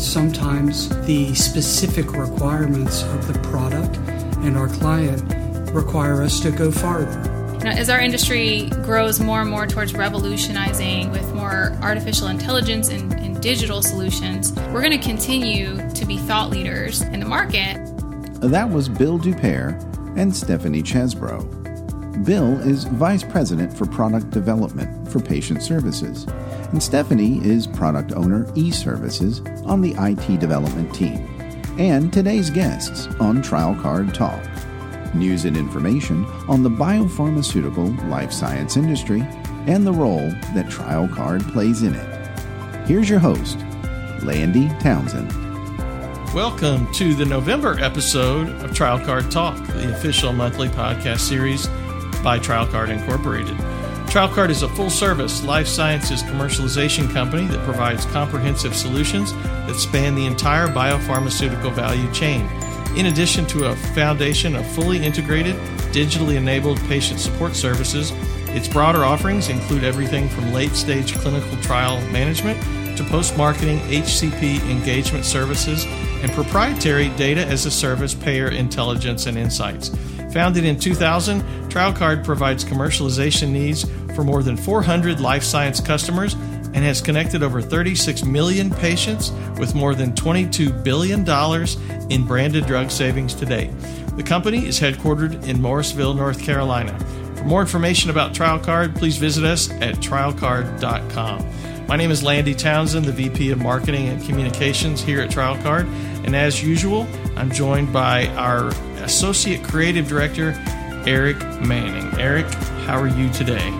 sometimes the specific requirements of the product and our client require us to go farther. Now, as our industry grows more and more towards revolutionizing with more artificial intelligence and, and digital solutions, we're going to continue to be thought leaders in the market. That was Bill Dupere and Stephanie Chesbro. Bill is Vice President for Product Development for Patient Services, and Stephanie is Product Owner eServices on the IT development team. And today's guests on Trial Card Talk news and information on the biopharmaceutical life science industry and the role that Trial Card plays in it. Here's your host, Landy Townsend. Welcome to the November episode of Trial Card Talk, the official monthly podcast series by Trialcard Incorporated. Trialcard is a full service life sciences commercialization company that provides comprehensive solutions that span the entire biopharmaceutical value chain. In addition to a foundation of fully integrated, digitally enabled patient support services, its broader offerings include everything from late stage clinical trial management to post marketing HCP engagement services and proprietary data as a service payer intelligence and insights. Founded in 2000, TrialCard provides commercialization needs for more than 400 life science customers and has connected over 36 million patients with more than $22 billion in branded drug savings to date. The company is headquartered in Morrisville, North Carolina. For more information about TrialCard, please visit us at trialcard.com. My name is Landy Townsend, the VP of Marketing and Communications here at TrialCard, and as usual, I'm joined by our Associate Creative Director, Eric Manning. Eric, how are you today?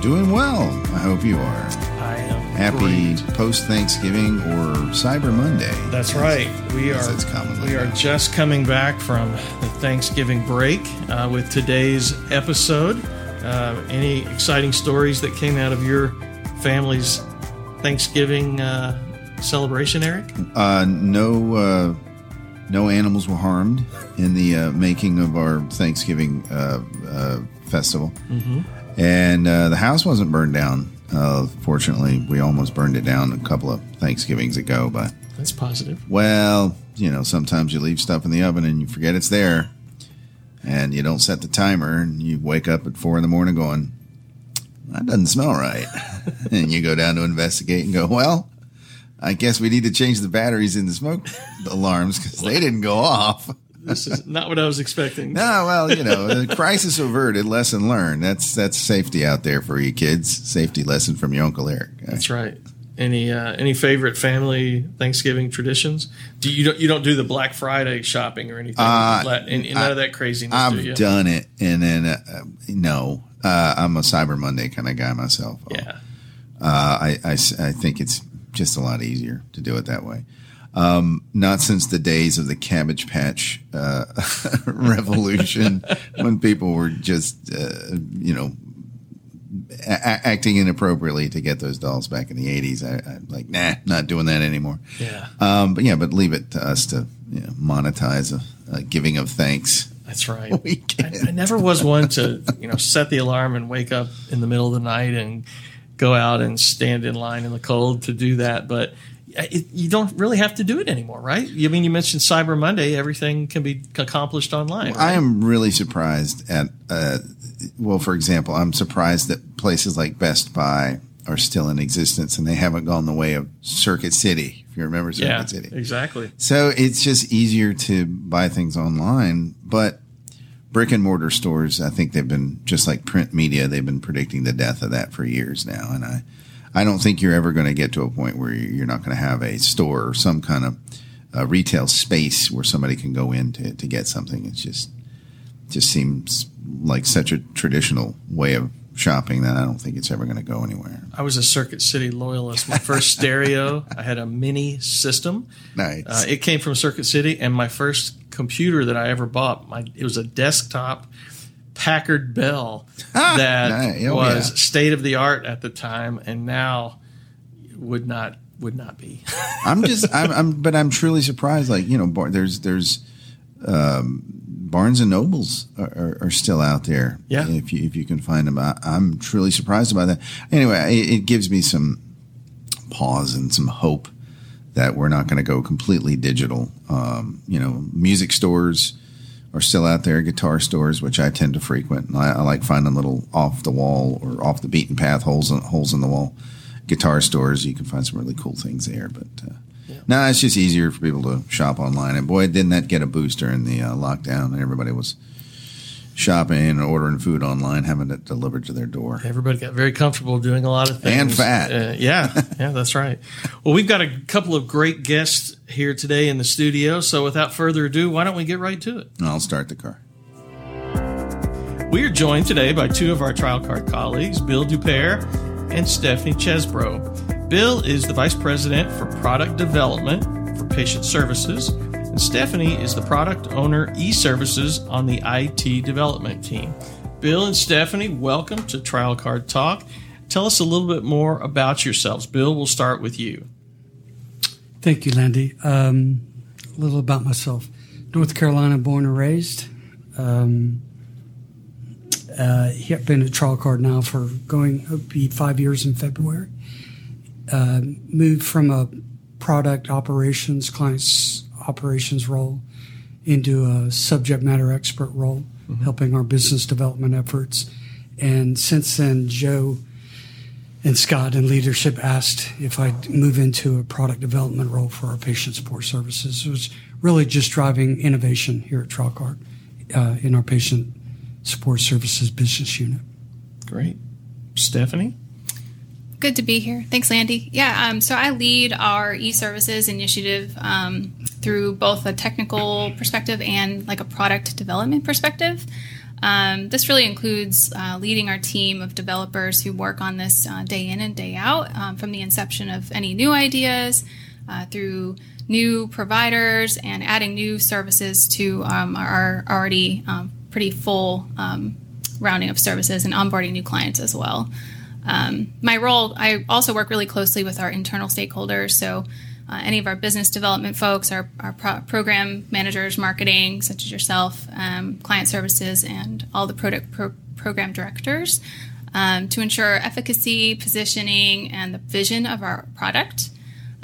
Doing well. I hope you are. I am Happy post Thanksgiving or Cyber Monday. That's right. We are it's commonly we are known. just coming back from the Thanksgiving break uh, with today's episode. Uh, any exciting stories that came out of your family's Thanksgiving uh, celebration, Eric? Uh, no, uh, no animals were harmed in the uh, making of our Thanksgiving uh, uh, festival, Mm-hmm. and uh, the house wasn't burned down. Uh, fortunately, we almost burned it down a couple of Thanksgivings ago, but That's positive. well, you know, sometimes you leave stuff in the oven and you forget it's there, and you don't set the timer, and you wake up at four in the morning going, "That doesn't smell right," and you go down to investigate and go, "Well." I guess we need to change the batteries in the smoke alarms because they didn't go off. This is not what I was expecting. No, well, you know, crisis averted, lesson learned. That's that's safety out there for you kids. Safety lesson from your uncle Eric. That's right. Any uh, any favorite family Thanksgiving traditions? Do you don't you don't do the Black Friday shopping or anything? Uh, Let- and, and none of that craziness. do you? I've done it, and then uh, no, uh, I'm a Cyber Monday kind of guy myself. Yeah. Uh, I, I I think it's just a lot easier to do it that way. Um, not since the days of the Cabbage Patch uh, revolution, when people were just, uh, you know, a- acting inappropriately to get those dolls back in the 80s. I, I'm like, nah, not doing that anymore. Yeah. Um, but yeah, but leave it to us to you know, monetize a, a giving of thanks. That's right. I, I never was one to, you know, set the alarm and wake up in the middle of the night and go out and stand in line in the cold to do that. But it, you don't really have to do it anymore, right? I mean, you mentioned Cyber Monday. Everything can be accomplished online. I right? am really surprised at, uh, well, for example, I'm surprised that places like Best Buy are still in existence and they haven't gone the way of Circuit City. If you remember Circuit Yeah, City. exactly. So it's just easier to buy things online, but brick and mortar stores, I think they've been just like print media. They've been predicting the death of that for years now, and I, I don't think you're ever going to get to a point where you're not going to have a store or some kind of uh, retail space where somebody can go in to, to get something. It's just, just seems like such a traditional way of shopping that I don't think it's ever going to go anywhere. I was a Circuit City loyalist. My first stereo, I had a mini system. Nice. Uh, it came from Circuit City, and my first computer that I ever bought, my it was a desktop Packard Bell that nice. Oh, was yeah. state of the art at the time, and now would not would not be. I'm just, I'm, I'm, but I'm truly surprised. Like, you know, bar, there's, there's, um, Barnes and Nobles are, are, are still out there. Yeah. If you, if you can find them, I, I'm truly surprised about that. Anyway, it, it gives me some pause and some hope that we're not going to go completely digital. Um, you know, music stores are still out there, guitar stores, which I tend to frequent. I, I, like finding little off the wall or off the beaten path holes in, holes in the wall guitar stores. You can find some really cool things there. But uh, yeah. now it's just easier for people to shop online. And boy, didn't that get a boost during the uh, lockdown? And everybody was shopping and ordering food online, having it delivered to their door. Everybody got very comfortable doing a lot of things. And fat. Uh, yeah, yeah, that's right. Well, we've got a couple of great guests here today in the studio. So without further ado, why don't we get right to it? I'll start the car. We are joined today by two of our trial card colleagues, Bill Dupere and Stephanie Chesbro. Bill is the Vice President for Product Development for Patient Services Stephanie is the product owner e services on the IT development team. Bill and Stephanie, welcome to Trial Card Talk. Tell us a little bit more about yourselves. Bill, we'll start with you. Thank you, Landy. Um, a little about myself. North Carolina born and raised. Um, uh, been at Trial Card now for going be five years in February. Uh, moved from a product operations clients operations role into a subject matter expert role, mm-hmm. helping our business development efforts. And since then, Joe and Scott in leadership asked if I'd move into a product development role for our patient support services. It was really just driving innovation here at TrialCard uh, in our patient support services business unit. Great. Stephanie? Good to be here. Thanks, Landy. Yeah, um, so I lead our e-services initiative um, through both a technical perspective and like a product development perspective. Um, this really includes uh, leading our team of developers who work on this uh, day in and day out um, from the inception of any new ideas uh, through new providers and adding new services to um, our already um, pretty full rounding of services and onboarding new clients as well. Um, my role, I also work really closely with our internal stakeholders. So, uh, any of our business development folks, our, our pro- program managers, marketing, such as yourself, um, client services, and all the product pro- program directors um, to ensure efficacy, positioning, and the vision of our product.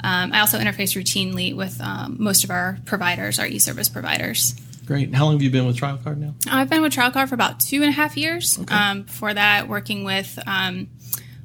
Um, I also interface routinely with um, most of our providers, our e service providers. Great. How long have you been with TrialCard now? I've been with TrialCard for about two and a half years. Okay. Um, before that, working with um,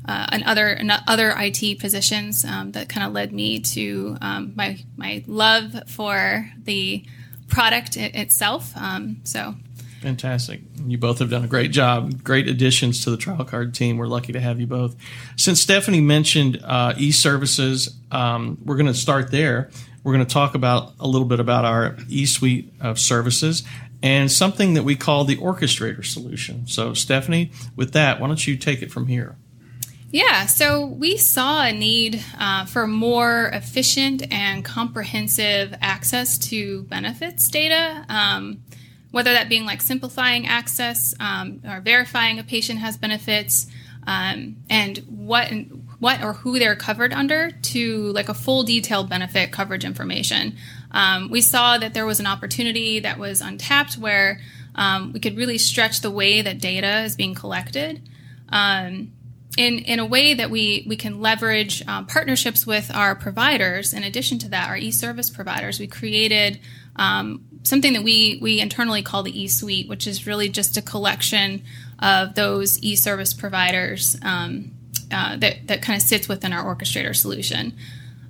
uh, and other and other IT positions um, that kind of led me to um, my my love for the product it, itself. Um, so fantastic! You both have done a great job. Great additions to the trial card team. We're lucky to have you both. Since Stephanie mentioned uh, e-services, um, we're going to start there. We're going to talk about a little bit about our e-suite of services and something that we call the orchestrator solution. So, Stephanie, with that, why don't you take it from here? Yeah, so we saw a need uh, for more efficient and comprehensive access to benefits data, um, whether that being like simplifying access um, or verifying a patient has benefits, um, and what what or who they're covered under to like a full detailed benefit coverage information. Um, we saw that there was an opportunity that was untapped where um, we could really stretch the way that data is being collected. Um, in, in a way that we, we can leverage um, partnerships with our providers. In addition to that, our e-service providers, we created um, something that we, we internally call the e-suite, which is really just a collection of those e-service providers um, uh, that, that kind of sits within our orchestrator solution.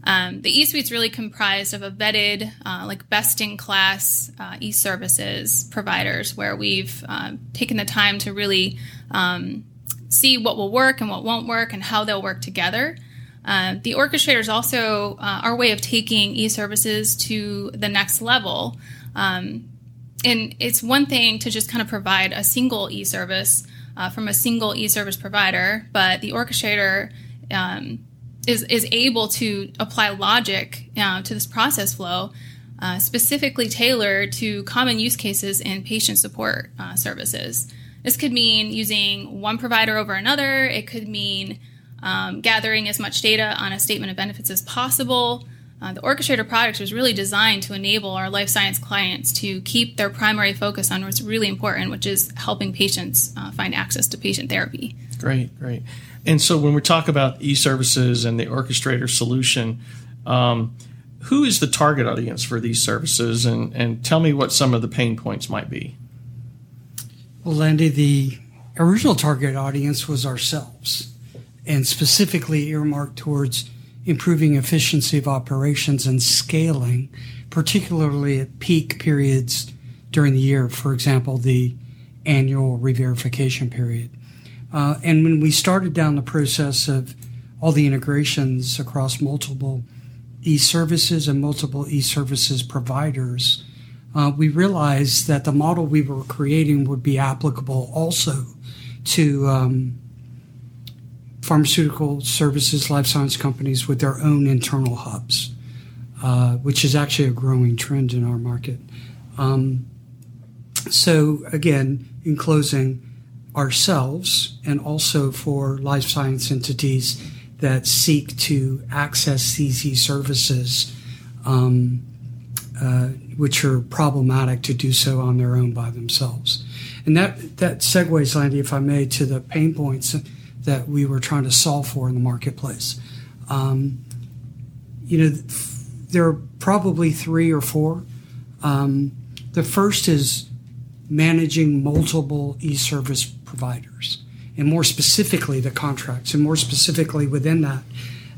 Um, the e-suite is really comprised of a vetted, uh, like best-in-class uh, e-services providers, where we've uh, taken the time to really um, see what will work and what won't work and how they'll work together. Uh, the orchestrator is also uh, our way of taking e-services to the next level. Um, and it's one thing to just kind of provide a single e-service uh, from a single e-service provider, but the orchestrator um, is is able to apply logic uh, to this process flow, uh, specifically tailored to common use cases in patient support uh, services. This could mean using one provider over another. It could mean um, gathering as much data on a statement of benefits as possible. Uh, the orchestrator product was really designed to enable our life science clients to keep their primary focus on what's really important, which is helping patients uh, find access to patient therapy. Great, great. And so when we talk about e-services and the orchestrator solution, um, who is the target audience for these services, and and tell me what some of the pain points might be. Well, Landy, the original target audience was ourselves, and specifically earmarked towards improving efficiency of operations and scaling, particularly at peak periods during the year. For example, the annual reverification period. Uh, and when we started down the process of all the integrations across multiple e-services and multiple e-services providers, uh, we realized that the model we were creating would be applicable also to um, pharmaceutical services, life science companies with their own internal hubs, uh, which is actually a growing trend in our market. Um, so, again, in closing, ourselves and also for life science entities that seek to access e services, um, uh, which are problematic to do so on their own by themselves. And that, that segues, Landy, if I may, to the pain points that we were trying to solve for in the marketplace. Um, you know, there are probably three or four. Um, the first is managing multiple e-service providers, and more specifically the contracts, and more specifically within that,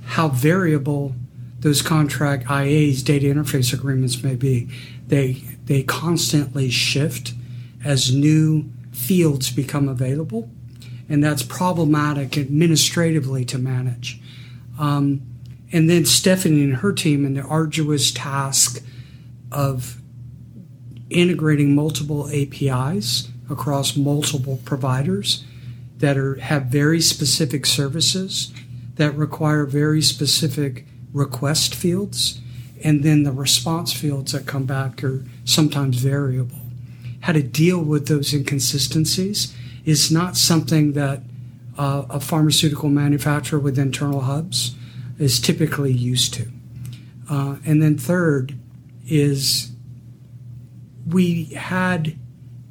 how variable those contract IAs, data interface agreements, may be. They they constantly shift as new fields become available, and that's problematic administratively to manage. Um, and then Stephanie and her team and the arduous task of integrating multiple APIs across multiple providers that are have very specific services that require very specific request fields and then the response fields that come back are sometimes variable. How to deal with those inconsistencies is not something that uh, a pharmaceutical manufacturer with internal hubs is typically used to. Uh, and then third is we had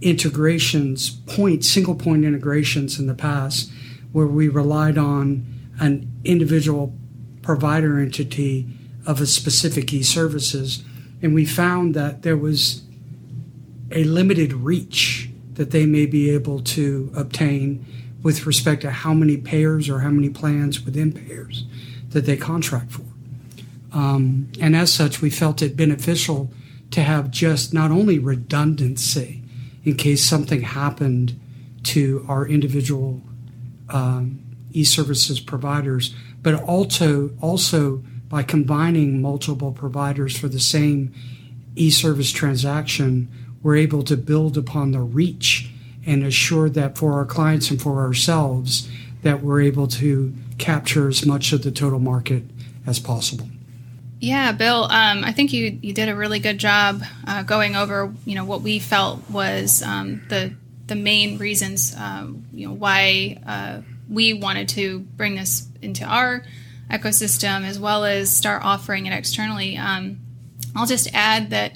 integrations, point, single point integrations in the past where we relied on an individual provider entity of a specific e services. And we found that there was a limited reach that they may be able to obtain with respect to how many payers or how many plans within payers that they contract for. Um, and as such, we felt it beneficial to have just not only redundancy in case something happened to our individual um, e-services providers, but also also by combining multiple providers for the same e-service transaction, we're able to build upon the reach and assure that for our clients and for ourselves that we're able to capture as much of the total market as possible. Yeah, Bill, um, I think you you did a really good job uh, going over you know what we felt was um, the the main reasons um, you know why uh, we wanted to bring this into our ecosystem as well as start offering it externally. Um, I'll just add that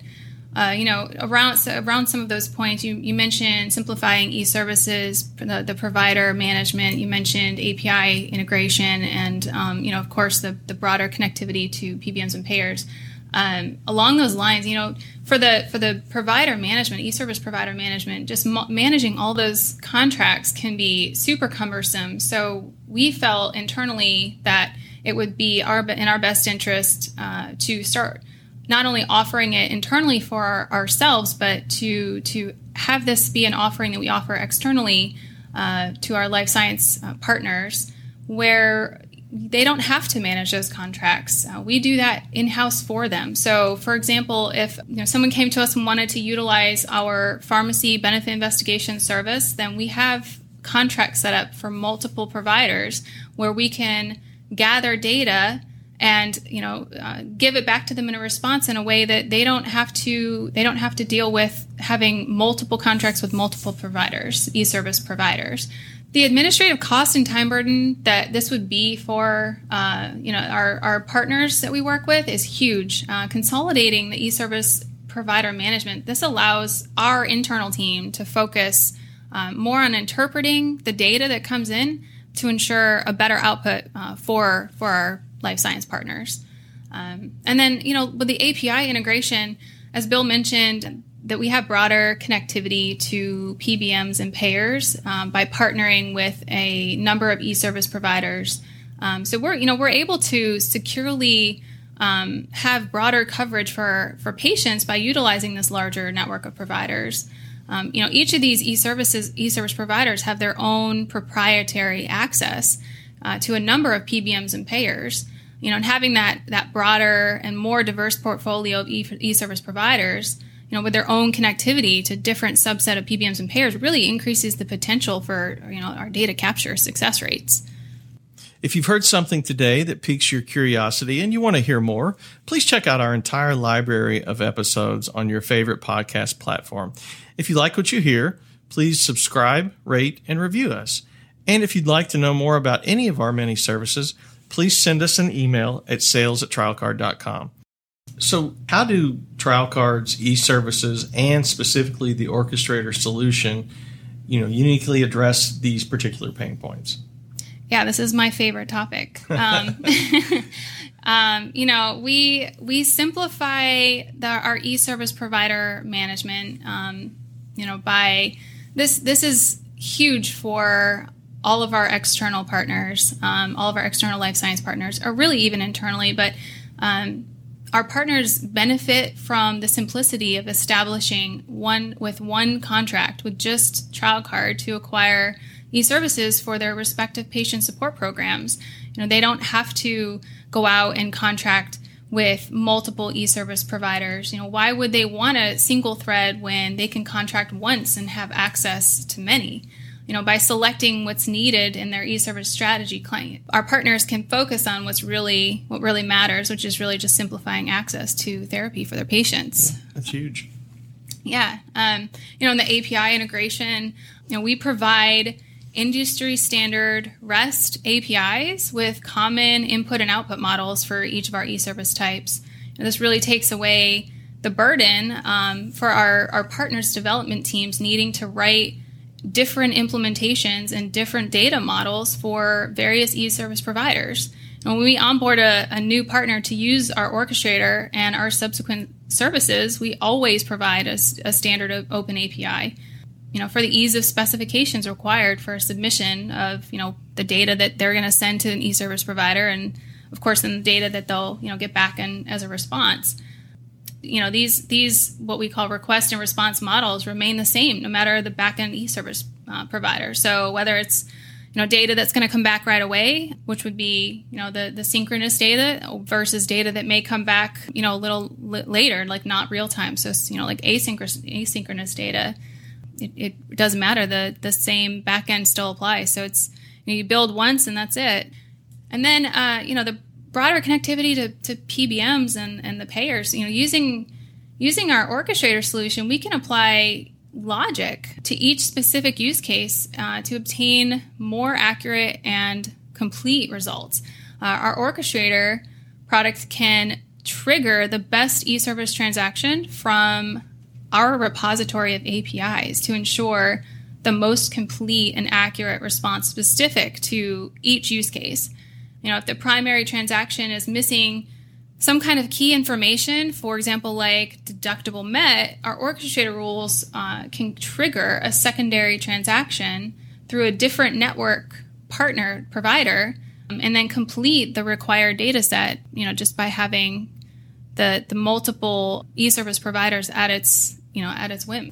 uh, you know, around so around some of those points, you, you mentioned simplifying e-services, the, the provider management. You mentioned API integration, and um, you know, of course, the the broader connectivity to PBMs and payers. Um, along those lines, you know, for the for the provider management, e-service provider management, just managing all those contracts can be super cumbersome. So we felt internally that it would be our in our best interest uh, to start not only offering it internally for our, ourselves, but to to have this be an offering that we offer externally uh, to our life science uh, partners, where they don't have to manage those contracts. Uh, we do that in house for them. So, for example, if you know someone came to us and wanted to utilize our pharmacy benefit investigation service, then we have contracts set up for multiple providers where we can gather data and you know uh, give it back to them in a response in a way that they don't have to they don't have to deal with having multiple contracts with multiple providers e-service providers the administrative cost and time burden that this would be for uh, you know our, our partners that we work with is huge uh, consolidating the e-service provider management this allows our internal team to focus um, more on interpreting the data that comes in to ensure a better output uh, for for our life science partners. Um, and then, you know, with the API integration, as Bill mentioned, that we have broader connectivity to PBMs and payers um, by partnering with a number of e-service providers. Um, so we're, you know, we're able to securely um, have broader coverage for for patients by utilizing this larger network of providers. Um, you know, each of these e-services e-service providers have their own proprietary access uh, to a number of PBMs and payers. You know, and having that that broader and more diverse portfolio of e- e-service providers, you know, with their own connectivity to different subset of PBMs and payers, really increases the potential for you know our data capture success rates. If you've heard something today that piques your curiosity and you want to hear more, please check out our entire library of episodes on your favorite podcast platform. If you like what you hear, please subscribe, rate, and review us. And if you'd like to know more about any of our many services, please send us an email at sales at trialcard.com. So, how do trial cards, e-services and specifically the orchestrator solution, you know, uniquely address these particular pain points? Yeah, this is my favorite topic. Um, um, you know, we we simplify the, our e-service provider management. Um, you know, by this this is huge for all of our external partners, um, all of our external life science partners, or really even internally, but um, our partners benefit from the simplicity of establishing one with one contract with just TrialCard to acquire e-services for their respective patient support programs. You know, they don't have to go out and contract with multiple e-service providers. You know, why would they want a single thread when they can contract once and have access to many? You know, by selecting what's needed in their e-service strategy, client, our partners can focus on what's really what really matters, which is really just simplifying access to therapy for their patients. Yeah, that's huge. Yeah, um, you know, in the API integration, you know, we provide industry standard REST APIs with common input and output models for each of our e-service types. And this really takes away the burden um, for our, our partners development teams needing to write different implementations and different data models for various e-service providers. And when we onboard a, a new partner to use our orchestrator and our subsequent services, we always provide a, a standard open API you know, for the ease of specifications required for submission of, you know, the data that they're going to send to an e-service provider and of course then the data that they'll, you know, get back and as a response. You know, these these what we call request and response models remain the same no matter the backend e-service uh, provider. So whether it's you know data that's going to come back right away which would be you know the the synchronous data versus data that may come back you know a little later like not real time so you know like asynchronous asynchronous data it, it doesn't matter. The the same backend still applies. So it's you, know, you, build once and that's it. And then uh, you know the broader connectivity to, to PBMs and, and the payers. You know using using our orchestrator solution, we can apply logic to each specific use case uh, to obtain more accurate and complete results. Uh, our orchestrator product can trigger the best e-service transaction from our repository of APIs to ensure the most complete and accurate response specific to each use case. You know, if the primary transaction is missing some kind of key information, for example, like deductible met, our orchestrator rules uh, can trigger a secondary transaction through a different network partner provider um, and then complete the required data set, you know, just by having the, the multiple e-service providers at its you know, at its whim.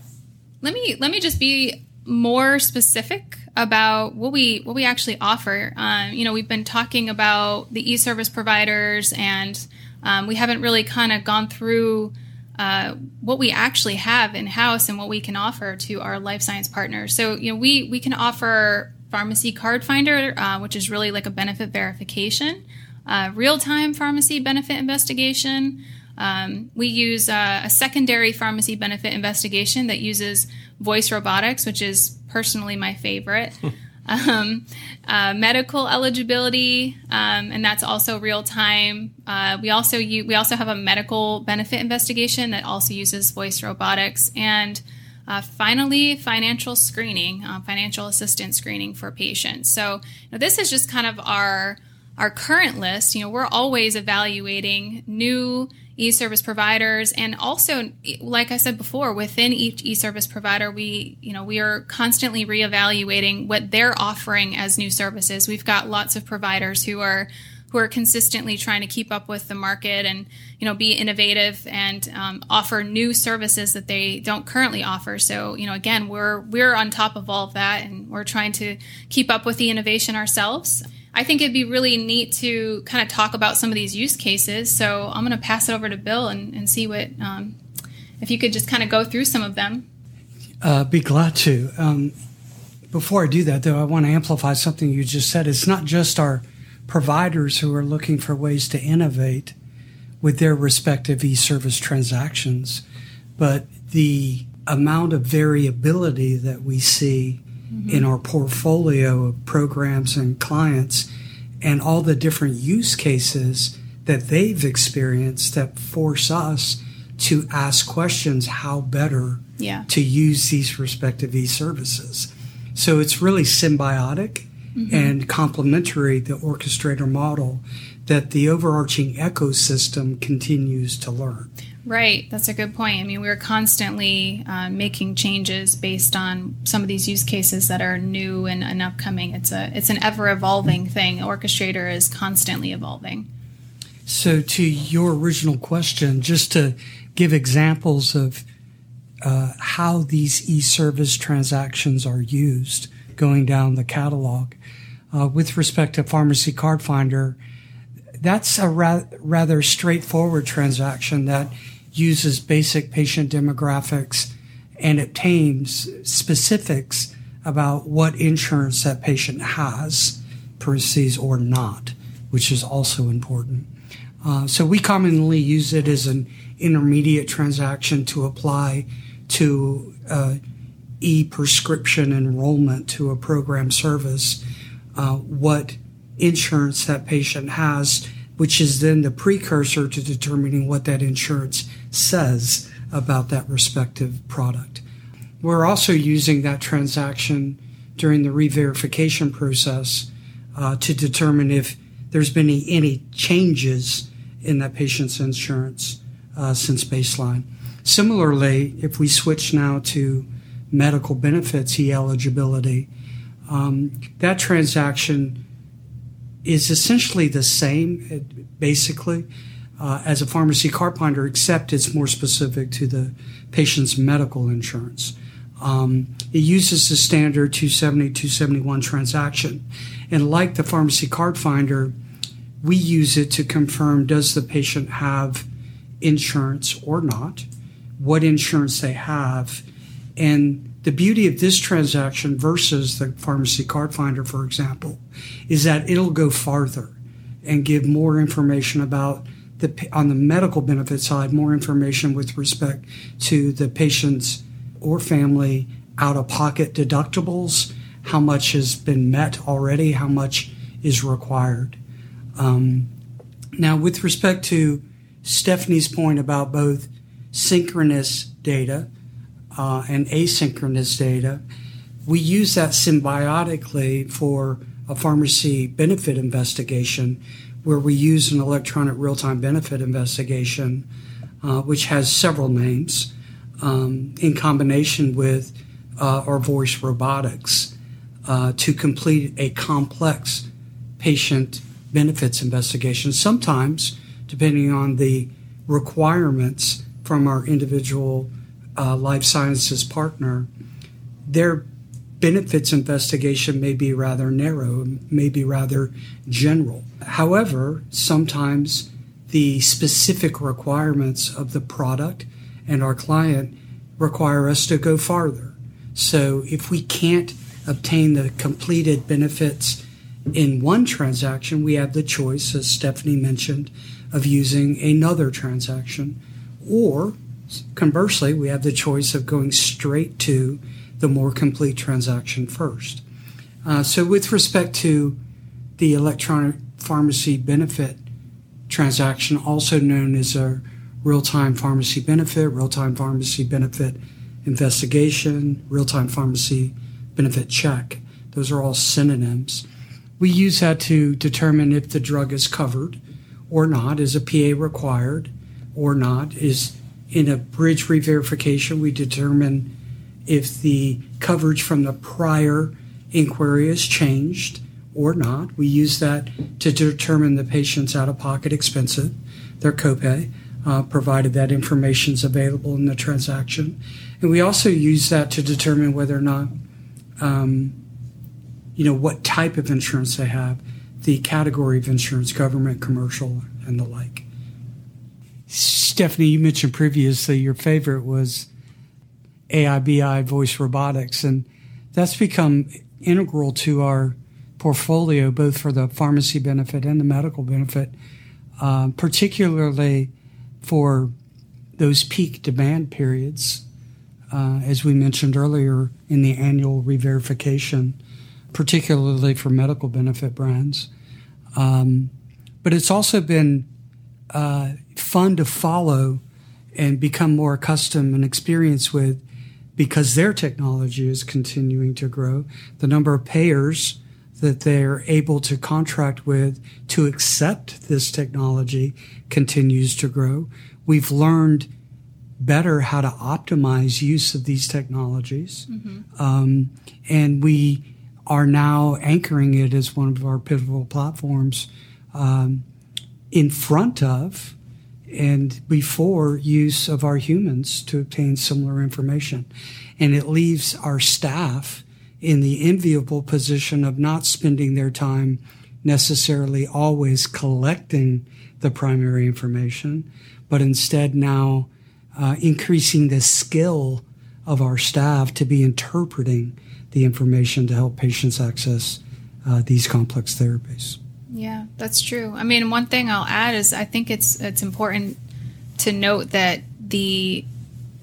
Let me let me just be more specific about what we what we actually offer. Um, you know, we've been talking about the e-service providers, and um, we haven't really kind of gone through uh, what we actually have in house and what we can offer to our life science partners. So, you know, we we can offer pharmacy card finder, uh, which is really like a benefit verification, uh, real time pharmacy benefit investigation. Um, we use uh, a secondary pharmacy benefit investigation that uses voice robotics, which is personally my favorite. um, uh, medical eligibility, um, and that's also real time. Uh, we also use, we also have a medical benefit investigation that also uses voice robotics, and uh, finally, financial screening, uh, financial assistance screening for patients. So you know, this is just kind of our our current list, you know, we're always evaluating new e-service providers. And also like I said before within each e-service provider we you know we are constantly reevaluating what they're offering as new services. We've got lots of providers who are who are consistently trying to keep up with the market and you know be innovative and um, offer new services that they don't currently offer. So you know again we're we're on top of all of that and we're trying to keep up with the innovation ourselves I think it'd be really neat to kind of talk about some of these use cases. So I'm going to pass it over to Bill and, and see what, um, if you could just kind of go through some of them. Uh, be glad to. Um, before I do that, though, I want to amplify something you just said. It's not just our providers who are looking for ways to innovate with their respective e service transactions, but the amount of variability that we see mm-hmm. in our portfolio of programs and clients and all the different use cases that they've experienced that force us to ask questions how better yeah. to use these respective e-services. So it's really symbiotic mm-hmm. and complementary the orchestrator model that the overarching ecosystem continues to learn. Right, that's a good point. I mean, we're constantly uh, making changes based on some of these use cases that are new and, and upcoming. It's a it's an ever evolving thing. Orchestrator is constantly evolving. So, to your original question, just to give examples of uh, how these e-service transactions are used, going down the catalog, uh, with respect to Pharmacy Card Finder, that's a ra- rather straightforward transaction that uses basic patient demographics and obtains specifics about what insurance that patient has, parentheses, or not, which is also important. Uh, so we commonly use it as an intermediate transaction to apply to uh, e-prescription enrollment to a program service, uh, what insurance that patient has, which is then the precursor to determining what that insurance says about that respective product. We're also using that transaction during the re-verification process uh, to determine if there's been any, any, changes in that patient's insurance uh, since baseline. Similarly, if we switch now to medical benefits e eligibility, um, that transaction is essentially the same, basically uh, as a pharmacy card finder, except it's more specific to the patient's medical insurance. Um, it uses the standard 270 271 transaction. And like the pharmacy card finder, we use it to confirm does the patient have insurance or not, what insurance they have. And the beauty of this transaction versus the pharmacy card finder, for example, is that it'll go farther and give more information about the, on the medical benefit side, more information with respect to the patient's or family out of pocket deductibles, how much has been met already, how much is required. Um, now, with respect to Stephanie's point about both synchronous data uh, and asynchronous data, we use that symbiotically for a pharmacy benefit investigation where we use an electronic real time benefit investigation, uh, which has several names, um, in combination with uh, our voice robotics uh, to complete a complex patient benefits investigation. Sometimes, depending on the requirements from our individual uh, life sciences partner, their benefits investigation may be rather narrow, may be rather general. However, sometimes the specific requirements of the product and our client require us to go farther. So if we can't obtain the completed benefits in one transaction, we have the choice, as Stephanie mentioned, of using another transaction. Or conversely, we have the choice of going straight to the more complete transaction first. Uh, so, with respect to the electronic pharmacy benefit transaction, also known as a real time pharmacy benefit, real time pharmacy benefit investigation, real time pharmacy benefit check, those are all synonyms. we use that to determine if the drug is covered or not. Is a PA required or not? Is in a bridge reverification, we determine if the coverage from the prior inquiry has changed or not. We use that to determine the patient's out of pocket expenses, their copay, uh, provided that information is available in the transaction. And we also use that to determine whether or not, um, you know, what type of insurance they have, the category of insurance, government, commercial, and the like. Stephanie, you mentioned previously your favorite was AIBI voice robotics, and that's become integral to our portfolio, both for the pharmacy benefit and the medical benefit, uh, particularly for those peak demand periods, uh, as we mentioned earlier in the annual reverification, particularly for medical benefit brands. Um, but it's also been uh, fun to follow and become more accustomed and experienced with because their technology is continuing to grow. The number of payers that they're able to contract with to accept this technology continues to grow. We've learned better how to optimize use of these technologies. Mm-hmm. Um, and we are now anchoring it as one of our pivotal platforms um, in front of and before use of our humans to obtain similar information. And it leaves our staff in the enviable position of not spending their time necessarily always collecting the primary information, but instead now uh, increasing the skill of our staff to be interpreting the information to help patients access uh, these complex therapies. Yeah, that's true. I mean, one thing I'll add is I think it's it's important to note that the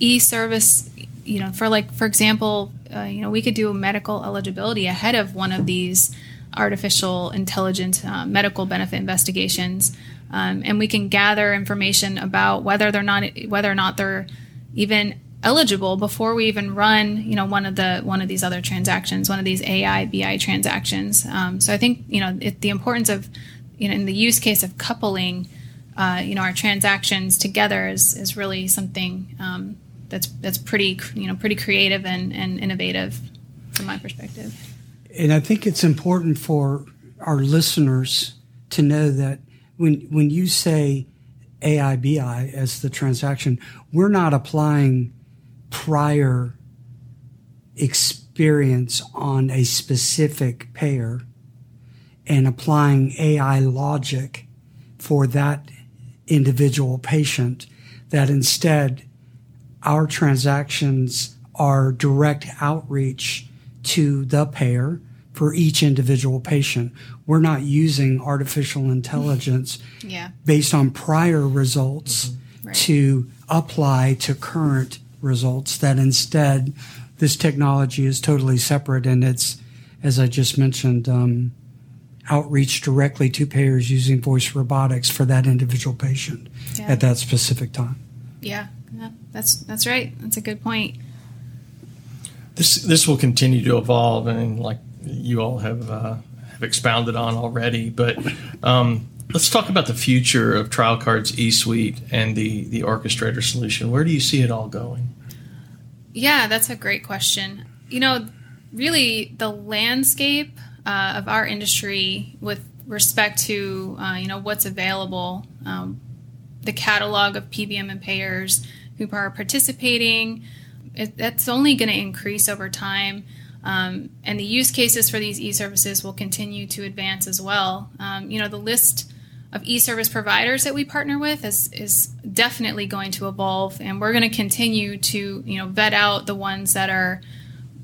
e-service, you know, for like for example, uh, you know, we could do medical eligibility ahead of one of these artificial intelligent uh, medical benefit investigations, um, and we can gather information about whether they're not whether or not they're even eligible before we even run you know one of the one of these other transactions one of these ai bi transactions. Um, so i think you know it, the importance of you know in the use case of coupling uh, you know our transactions together is is really something um, that's that's pretty you know pretty creative and, and innovative from my perspective. And i think it's important for our listeners to know that when when you say aibi as the transaction we're not applying prior experience on a specific payer and applying AI logic for that individual patient, that instead our transactions are direct outreach to the payer for each individual patient. We're not using artificial intelligence yeah. based on prior results mm-hmm. right. to apply to current results, that instead this technology is totally separate and it's, as I just mentioned, um, outreach directly to payers using voice robotics for that individual patient yeah. at that specific time. Yeah, yeah, that's that's right. That's a good point. This this will continue to evolve, and like you all have uh, have expounded on already. But um, Let's talk about the future of Trial TrialCard's eSuite and the, the orchestrator solution. Where do you see it all going? Yeah, that's a great question. You know, really, the landscape uh, of our industry with respect to uh, you know what's available, um, the catalog of PBM and payers who are participating, it, that's only going to increase over time. Um, and the use cases for these e-services will continue to advance as well. Um, you know, the list of e-service providers that we partner with is is definitely going to evolve and we're going to continue to you know vet out the ones that are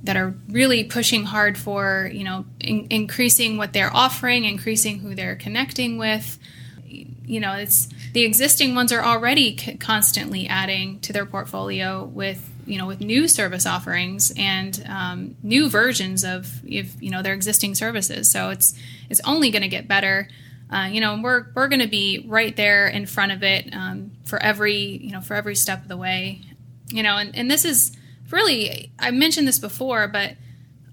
that are really pushing hard for you know in, increasing what they're offering increasing who they're connecting with. You know it's the existing ones are already c- constantly adding to their portfolio with you know with new service offerings and um, new versions of if you know their existing services. So it's it's only going to get better uh, you know, we're we're going to be right there in front of it um, for every you know for every step of the way. You know, and, and this is really I mentioned this before, but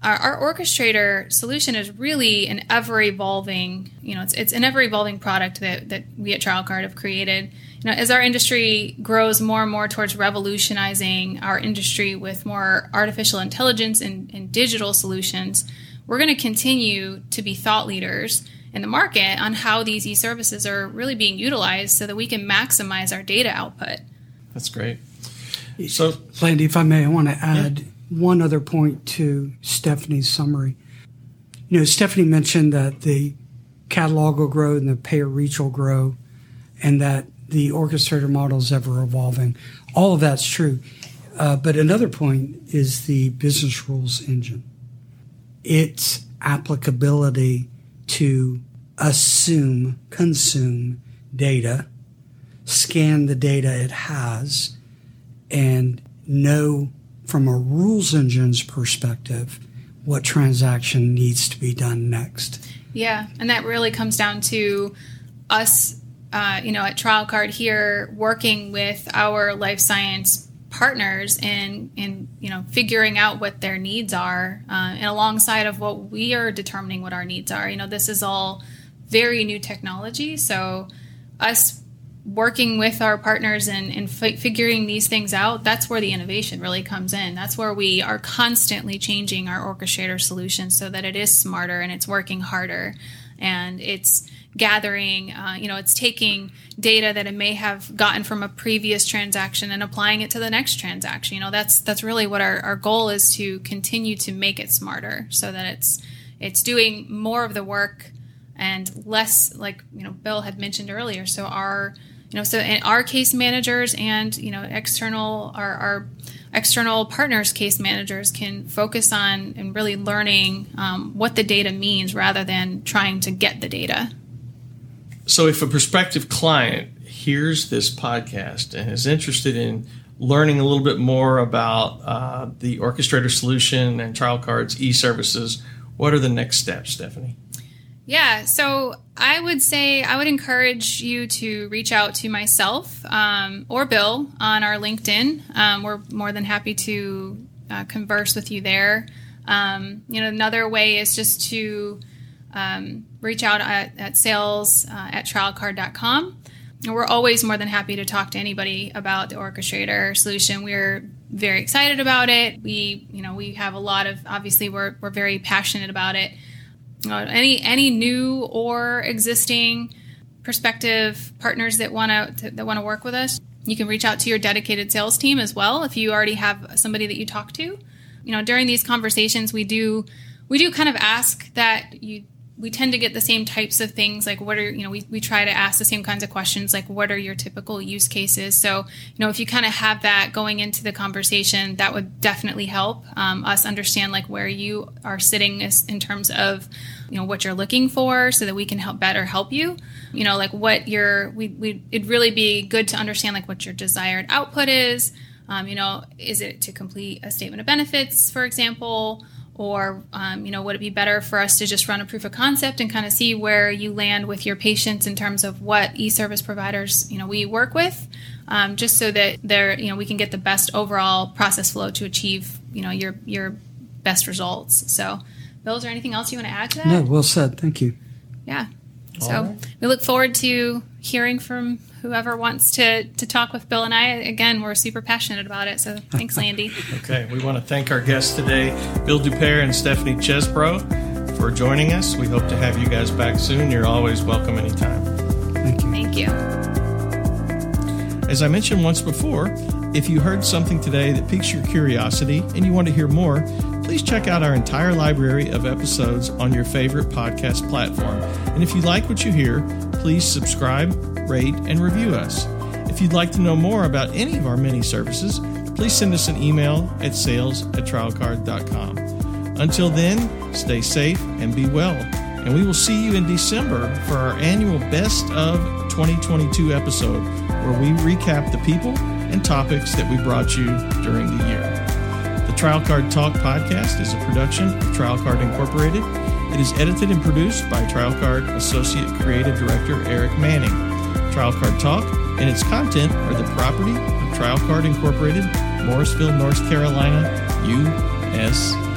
our, our orchestrator solution is really an ever evolving, you know, it's, it's an ever evolving product that, that we at TrialCard have created. You know, as our industry grows more and more towards revolutionizing our industry with more artificial intelligence and, and digital solutions, we're going to continue to be thought leaders in the market on how these e-services are really being utilized so that we can maximize our data output. That's great. So, Landy, if I may, I want to add yeah one other point to Stephanie's summary. You know, Stephanie mentioned that the catalog will grow and the payer reach will grow, and that the orchestrator model is ever evolving. All of that's true. Uh, but another point is the business rules engine. Its applicability to assume, consume data, scan the data it has, and know from a rules engine's perspective what transaction needs to be done next. Yeah, and that really comes down to us, uh, you know, at TrialCard here working with our life science partners in in you know figuring out what their needs are uh, and alongside of what we are determining what our needs are. You know this is all very new technology. So us working with our partners and, and f- figuring these things out, that's where the innovation really comes in. That's where we are constantly changing our orchestrator solution so that it is smarter and it's working harder. And it's gathering, uh, you know, it's taking data that it may have gotten from a previous transaction and applying it to the next transaction. You know, that's that's really what our, our goal is to continue to make it smarter so that it's it's doing more of the work and less like you know Bill had mentioned earlier. So our you know so in our case managers and you know external our, our external partners case managers can focus on and really learning um, what the data means rather than trying to get the data so if a prospective client hears this podcast and is interested in learning a little bit more about uh, the orchestrator solution and TrialCard's e-services what are the next steps stephanie yeah, so I would say I would encourage you to reach out to myself um, or Bill on our LinkedIn. Um, we're more than happy to uh, converse with you there. Um, you know, another way is just to um, reach out at, at sales uh, at trialcard.com. And we're always more than happy to talk to anybody about the orchestrator solution. We're very excited about it. We, you know, we have a lot of obviously we're we're very passionate about it uh, any any new or existing prospective partners that want to that want to work with us you can reach out to your dedicated sales team as well if you already have somebody that you talk to you know during these conversations we do we do kind of ask that you we tend to get the same types of things like what are you know we, we try to ask the same kinds of questions like what are your typical use cases? So you know if you kind of have that going into the conversation that would definitely help um, us understand like where you are sitting in terms of you know what you're looking for so that we can help better help you. You know like what your we, we it'd really be good to understand like what your desired output is. Um, you know is it to complete a statement of benefits for example or um, you know would it be better for us to just run a proof of concept and kind of see where you land with your patients in terms of what e-service providers you know we work with um, just so that there you know we can get the best overall process flow to achieve you know your your best results so Bill, is there anything else you want to add to that? No, well said. Thank you. Yeah. So right. we look forward to hearing from whoever wants to, to talk with Bill and I. Again, we're super passionate about it. So thanks, Landy. okay. We want to thank our guests today, Bill Dupere and Stephanie Chesbro, for joining us. We hope to have you guys back soon. You're always welcome anytime. Thank you. Thank you. As I mentioned once before, if you heard something today that piques your curiosity and you want to hear more, please check out our entire library of episodes on your favorite podcast platform. And if you like what you hear, please subscribe, rate, and review us. If you'd like to know more about any of our many services, please send us an email at sales at trialcard.com. Until then, stay safe and be well. And we will see you in December for our annual Best of 2022 episode, where we recap the people and topics that we brought you during the year. The TrialCard Talk podcast is a production of TrialCard Incorporated. It is edited and produced by TrialCard Associate Creative Director Eric Manning. TrialCard Talk and its content are the property of TrialCard Incorporated, Morrisville, North Carolina, USA.